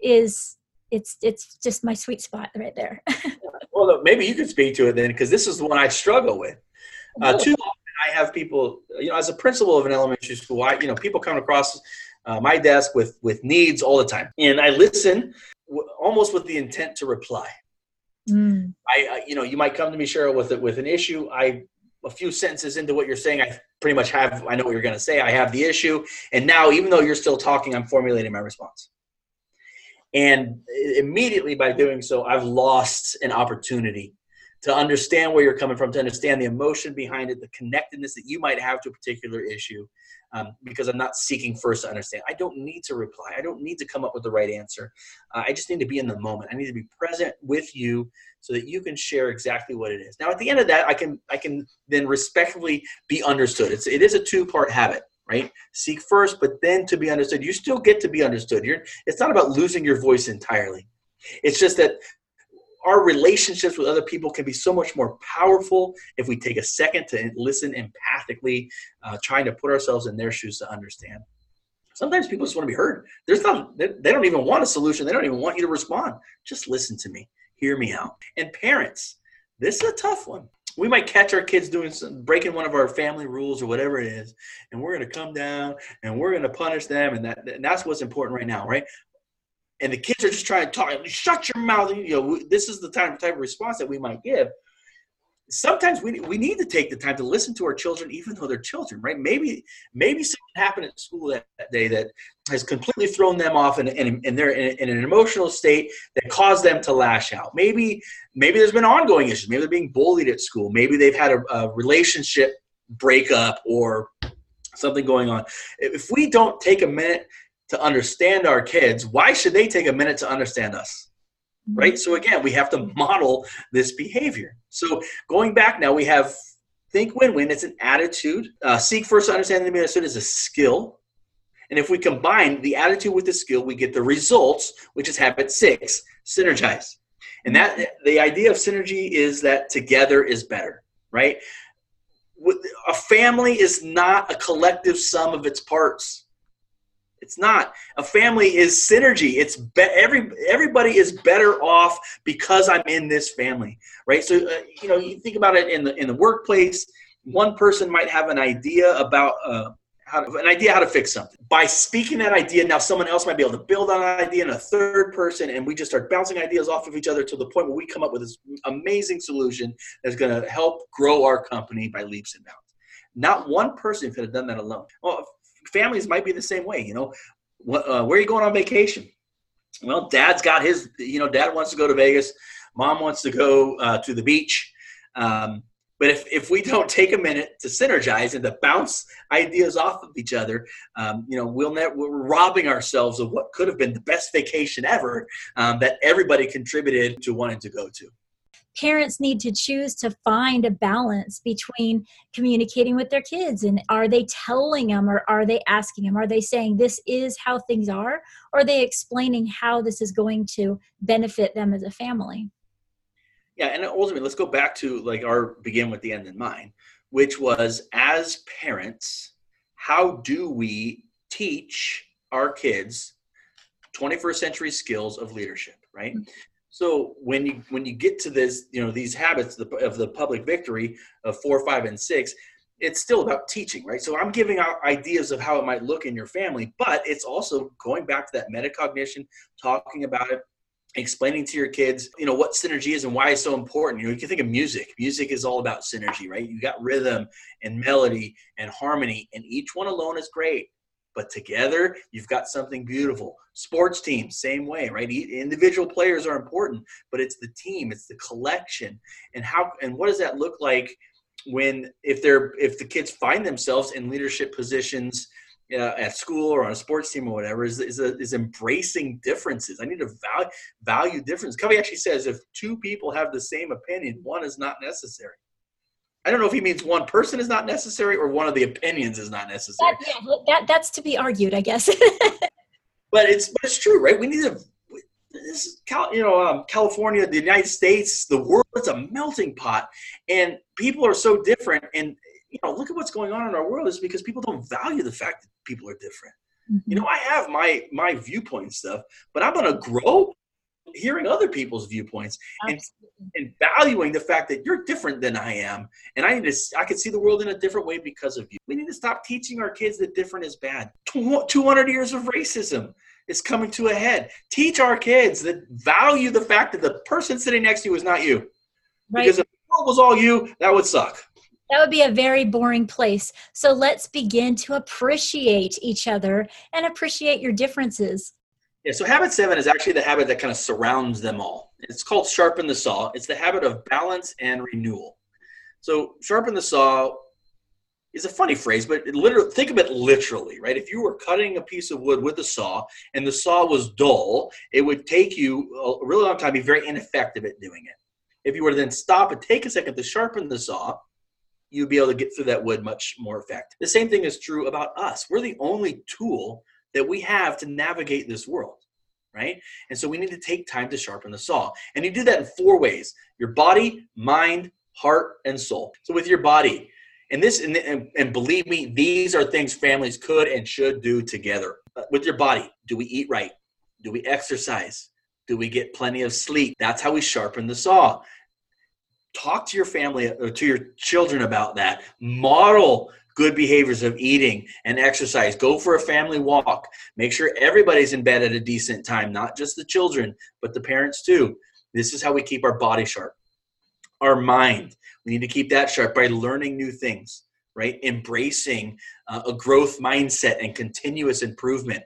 is it's it's just my sweet spot right there. well, look, maybe you could speak to it then, because this is the one I struggle with. Uh, too often, I have people, you know, as a principal of an elementary school, I you know people come across uh, my desk with with needs all the time, and I listen w- almost with the intent to reply. Mm. I, I, you know, you might come to me, Cheryl, with it with an issue. I a few sentences into what you're saying, I pretty much have, I know what you're going to say. I have the issue. And now, even though you're still talking, I'm formulating my response. And immediately by doing so, I've lost an opportunity to understand where you're coming from, to understand the emotion behind it, the connectedness that you might have to a particular issue, um, because I'm not seeking first to understand. I don't need to reply. I don't need to come up with the right answer. Uh, I just need to be in the moment. I need to be present with you so that you can share exactly what it is. Now, at the end of that, I can I can then respectfully be understood. It's it is a two part habit right seek first but then to be understood you still get to be understood You're, it's not about losing your voice entirely it's just that our relationships with other people can be so much more powerful if we take a second to listen empathically, uh, trying to put ourselves in their shoes to understand. Sometimes people just want to be heard. There's not, they, don't even want a solution. They don't even want you to respond. Just listen to me. Hear me out. And parents, this is a tough one. We might catch our kids doing some, breaking one of our family rules or whatever it is, and we're going to come down and we're going to punish them, and that and that's what's important right now, right? And the kids are just trying to talk. Shut your mouth. You know, this is the time type of response that we might give sometimes we, we need to take the time to listen to our children even though they're children right maybe maybe something happened at school that, that day that has completely thrown them off and, and, and they're in, in, an emotional state that caused them to lash out maybe maybe there's been ongoing issues maybe they're being bullied at school maybe they've had a, a relationship breakup or something going on if we don't take a minute to understand our kids why should they take a minute to understand us right? So again, we have to model this behavior. So going back now, we have think win-win. It's an attitude. Uh, seek first to understand the understood is a skill. And if we combine the attitude with the skill, we get the results, which is habit six, synergize. And that the idea of synergy is that together is better, right? A family is not a collective sum of its parts. It's not. A family is synergy. It's be- every everybody is better off because I'm in this family, right? So uh, you know, you think about it in the in the workplace. One person might have an idea about uh, how to, an idea how to fix something. By speaking that idea, now someone else might be able to build on that idea, and a third person, and we just start bouncing ideas off of each other to the point where we come up with this amazing solution that's going to help grow our company by leaps and bounds. Not one person could have done that alone. Well, families might be the same way. You know, uh, where are you going on vacation? Well, dad's got his, you know, dad wants to go to Vegas. Mom wants to go uh, to the beach. Um, but if, if we don't take a minute to synergize and to bounce ideas off of each other, um, you know, we'll net, we're robbing ourselves of what could have been the best vacation ever um, that everybody contributed to wanting to go to parents need to choose to find a balance between communicating with their kids and are they telling them or are they asking them are they saying this is how things are or are they explaining how this is going to benefit them as a family? Yeah and ultimately let's go back to like our begin with the end in mind which was as parents how do we teach our kids 21st century skills of leadership right? Mm-hmm. So when you when you get to this, you know, these habits of the public victory of four, five, and six, it's still about teaching, right? So I'm giving out ideas of how it might look in your family, but it's also going back to that metacognition, talking about it, explaining to your kids, you know, what synergy is and why it's so important. You know, you can think of music. Music is all about synergy, right? You got rhythm and melody and harmony, and each one alone is great but together you've got something beautiful sports teams same way right individual players are important but it's the team it's the collection and how and what does that look like when if they're if the kids find themselves in leadership positions uh, at school or on a sports team or whatever is is, a, is embracing differences. I need to value value difference. Covey actually says if two people have the same opinion, one is not necessary. I don't know if he means one person is not necessary or one of the opinions is not necessary. That, yeah, that that's to be argued, I guess. but it's but it's true, right? We need to. This Cal, you know, um, California, the United States, the world. It's a melting pot, and people are so different. And you know, look at what's going on in our world is because people don't value the fact that people are different. Mm-hmm. You know, I have my my viewpoint stuff, but I'm going to grow hearing other people's viewpoints and, and valuing the fact that you're different than I am. And I need to, I can see the world in a different way because of you. We need to stop teaching our kids that different is bad. 200 years of racism is coming to a head. Teach our kids that value the fact that the person sitting next to you is not you. Right. Because if it was all you, that would suck. That would be a very boring place. So let's begin to appreciate each other and appreciate your differences. Yeah, so habit seven is actually the habit that kind of surrounds them all. It's called sharpen the saw. It's the habit of balance and renewal. So sharpen the saw is a funny phrase, but literally think of it literally, right? If you were cutting a piece of wood with a saw and the saw was dull, it would take you a really long time, be very ineffective at doing it. If you were to then stop and take a second to sharpen the saw, you'd be able to get through that wood much more effective. The same thing is true about us. We're the only tool that we have to navigate this world, right? And so we need to take time to sharpen the saw. And you do that in four ways your body, mind, heart, and soul. So with your body, And this, and, and, believe me, these are things families could and should do together. Uh, with your body, do we eat right? Do we exercise? Do we get plenty of sleep? That's how we sharpen the saw. Talk to your family or uh, to your children about that. Model good behaviors of eating and exercise. Go for a family walk. Make sure everybody's in bed at a decent time, not just the children, but the parents too. This is how we keep our body sharp. Our mind, we need to keep that sharp by learning new things, right? Embracing uh, a growth mindset and continuous improvement.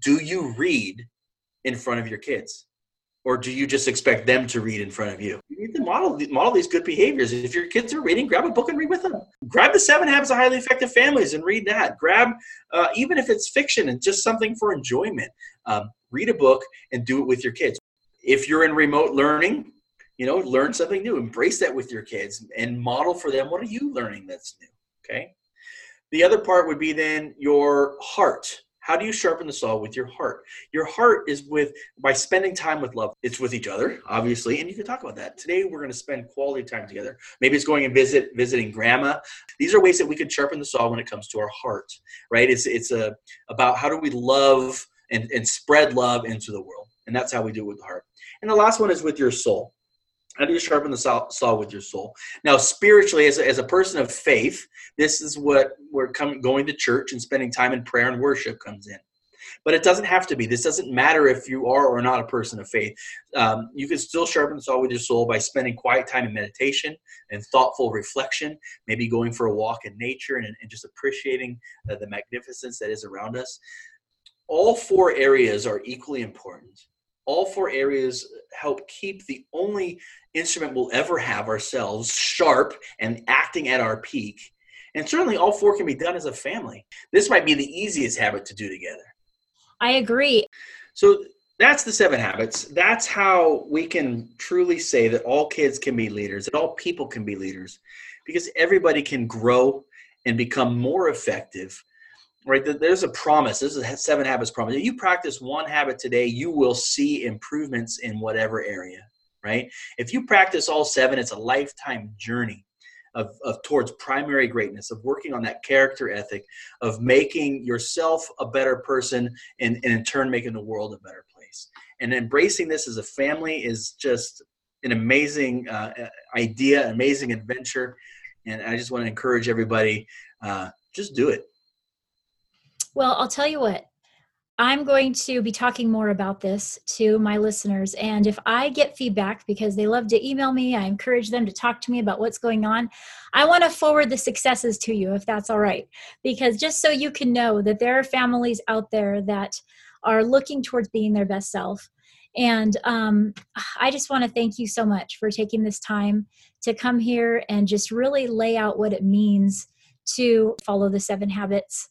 Do you read in front of your kids? Or do you just expect them to read in front of you? You need to model model these good behaviors. If your kids are reading, grab a book and read with them. Grab the Seven Habits of Highly Effective Families and read that. Grab uh, even if it's fiction and just something for enjoyment. Um, read a book and do it with your kids. If you're in remote learning, you know, learn something new. Embrace that with your kids and model for them. What are you learning that's new? Okay. The other part would be then your heart how do you sharpen the saw with your heart? Your heart is with by spending time with love. It's with each other, obviously, and you can talk about that. Today we're going to spend quality time together. Maybe it's going and visit visiting grandma. These are ways that we can sharpen the saw when it comes to our heart, right? It's it's a about how do we love and, and spread love into the world. And that's how we do it with the heart. And the last one is with your soul. How do you sharpen the saw, with your soul? Now, spiritually, as a, as a person of faith, this is what we're coming, going to church and spending time in prayer and worship comes in. But it doesn't have to be. This doesn't matter if you are or not a person of faith. Um, you can still sharpen the saw with your soul by spending quiet time in meditation and thoughtful reflection, maybe going for a walk in nature and, and just appreciating uh, the magnificence that is around us. All four areas are equally important all four areas help keep the only instrument we'll ever have ourselves sharp and acting at our peak. And certainly all four can be done as a family. This might be the easiest habit to do together. I agree. So that's the seven habits. That's how we can truly say that all kids can be leaders, that all people can be leaders, because everybody can grow and become more effective right? There's a promise. This is a seven habits promise. If you practice one habit today you will see improvements in whatever area right? If you practice all seven it's a lifetime journey of, of towards primary greatness of working on that character ethic of making yourself a better person and, and in turn making the world a better place. And embracing this as a family is just an amazing uh, idea amazing adventure. And i just want to encourage everybody uh, just do it well, I'll tell you what, I'm going to be talking more about this to my listeners. And if I get feedback, because they love to email me, I encourage them to talk to me about what's going on. I want to forward the successes to you, if that's all right. Because just so you can know that there are families out there that are looking towards being their best self. And um, I just want to thank you so much for taking this time to come here and just really lay out what it means to follow the seven habits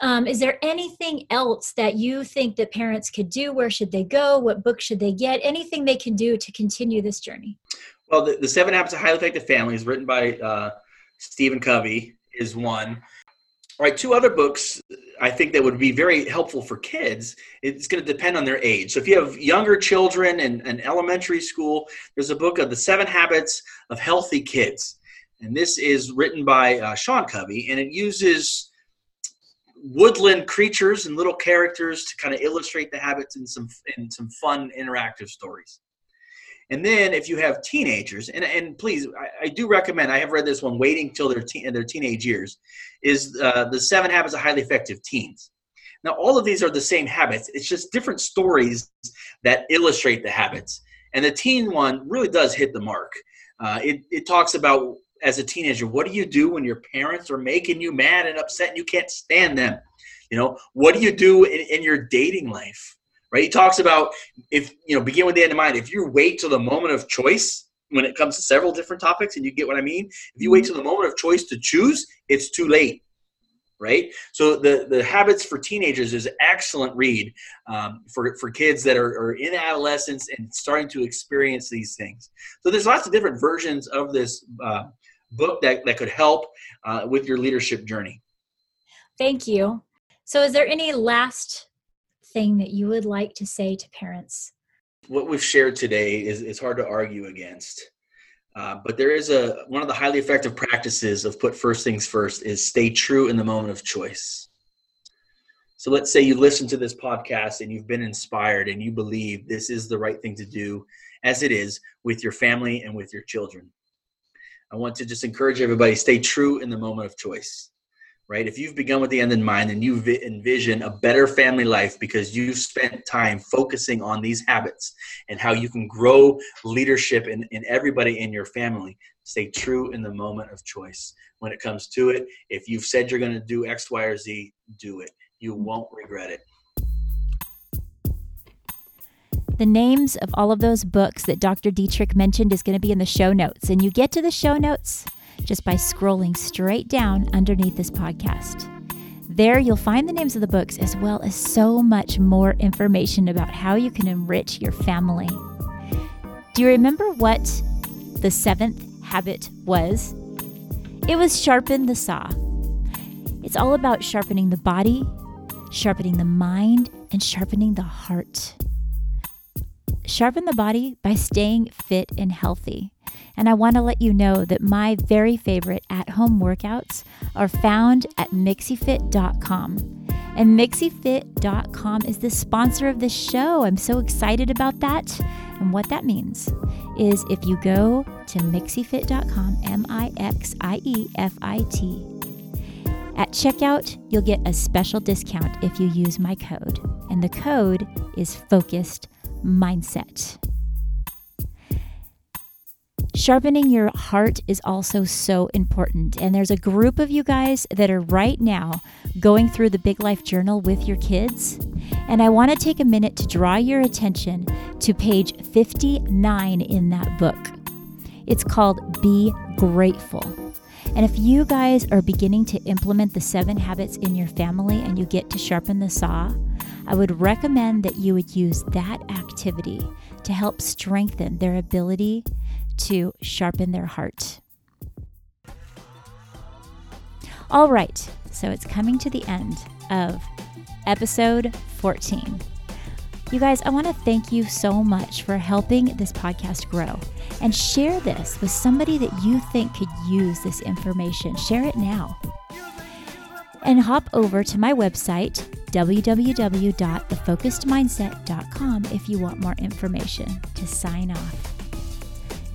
um, is there anything else that you think that parents could do? Where should they go? What book should they get? Anything they can do to continue this journey? Well, the, the Seven Habits of Highly Effective Families, written by uh, Stephen Covey, is one. All right, two other books I think that would be very helpful for kids. It's going to depend on their age. So if you have younger children and, and elementary school, there's a book of the Seven Habits of Healthy Kids. And this is written by uh, Sean Covey, and it uses woodland creatures and little characters to kind of illustrate the habits in some in some fun interactive stories. And then if you have teenagers, and, and please, I, I do recommend, I have read this one, Waiting Till Their, teen, their Teenage Years, is uh, The Seven Habits of Highly Effective Teens. Now, all of these are the same habits. It's just different stories that illustrate the habits. And the teen one really does hit the mark. Uh, it, it talks about as a teenager what do you do when your parents are making you mad and upset and you can't stand them? You know what do you do in, in your dating life right? He talks about if you know begin with the end in mind. If you wait till the moment of choice when it comes to several different topics and you get what i mean if you wait till the moment of choice to choose it's too late right? So the the habits for teenagers is excellent read um, for for kids that are, are in adolescence and starting to experience these things. So there's lots of different versions of this uh, book that, that could help uh, with your leadership journey. Thank you. So, is there any last thing that you would like to say to parents? What we've shared today is, is hard to argue against. Uh, but there is a one of the highly effective practices of put first things first is stay true in the moment of choice. So let's say you listen to this podcast and you've been inspired and you believe this is the right thing to do as it is with your family and with your children. I want to just encourage everybody stay true in the moment of choice. Right? If you've begun with the end in mind and you envision a better family life because you've spent time focusing on these habits and how you can grow leadership in, in everybody in your family, stay true in the moment of choice. When it comes to it, if you've said you're going to do X, Y, or Z, do it. You won't regret it. The names of all of those books that Dr. Dietrich mentioned is going to be in the show notes. And you get to the show notes just by scrolling straight down underneath this podcast. There, you'll find the names of the books as well as so much more information about how you can enrich your family. Do you remember what the seventh habit was? It was sharpen the saw. It's all about sharpening the body, sharpening the mind, and sharpening the heart. Sharpen the body by staying fit and healthy. And I want to let you know that my very favorite at home workouts are found at mixiefit.com. And mixiefit.com is the sponsor of this show. I'm so excited about that. And what that means is if you go to mixiefit.com, M I X I E F I T, at checkout, you'll get a special discount if you use my code. And the code is focused mindset. Sharpening your heart is also so important. And there's a group of you guys that are right now going through the Big Life Journal with your kids. And I want to take a minute to draw your attention to page 59 in that book. It's called Be Grateful. And if you guys are beginning to implement the seven habits in your family and you get to sharpen the saw, I would recommend that you would use that activity to help strengthen their ability to sharpen their heart. All right, so it's coming to the end of episode 14. You guys, I want to thank you so much for helping this podcast grow and share this with somebody that you think could use this information. Share it now. And hop over to my website, www.thefocusedmindset.com, if you want more information to sign off.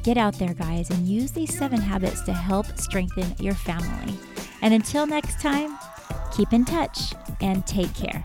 Get out there, guys, and use these seven habits to help strengthen your family. And until next time, keep in touch and take care.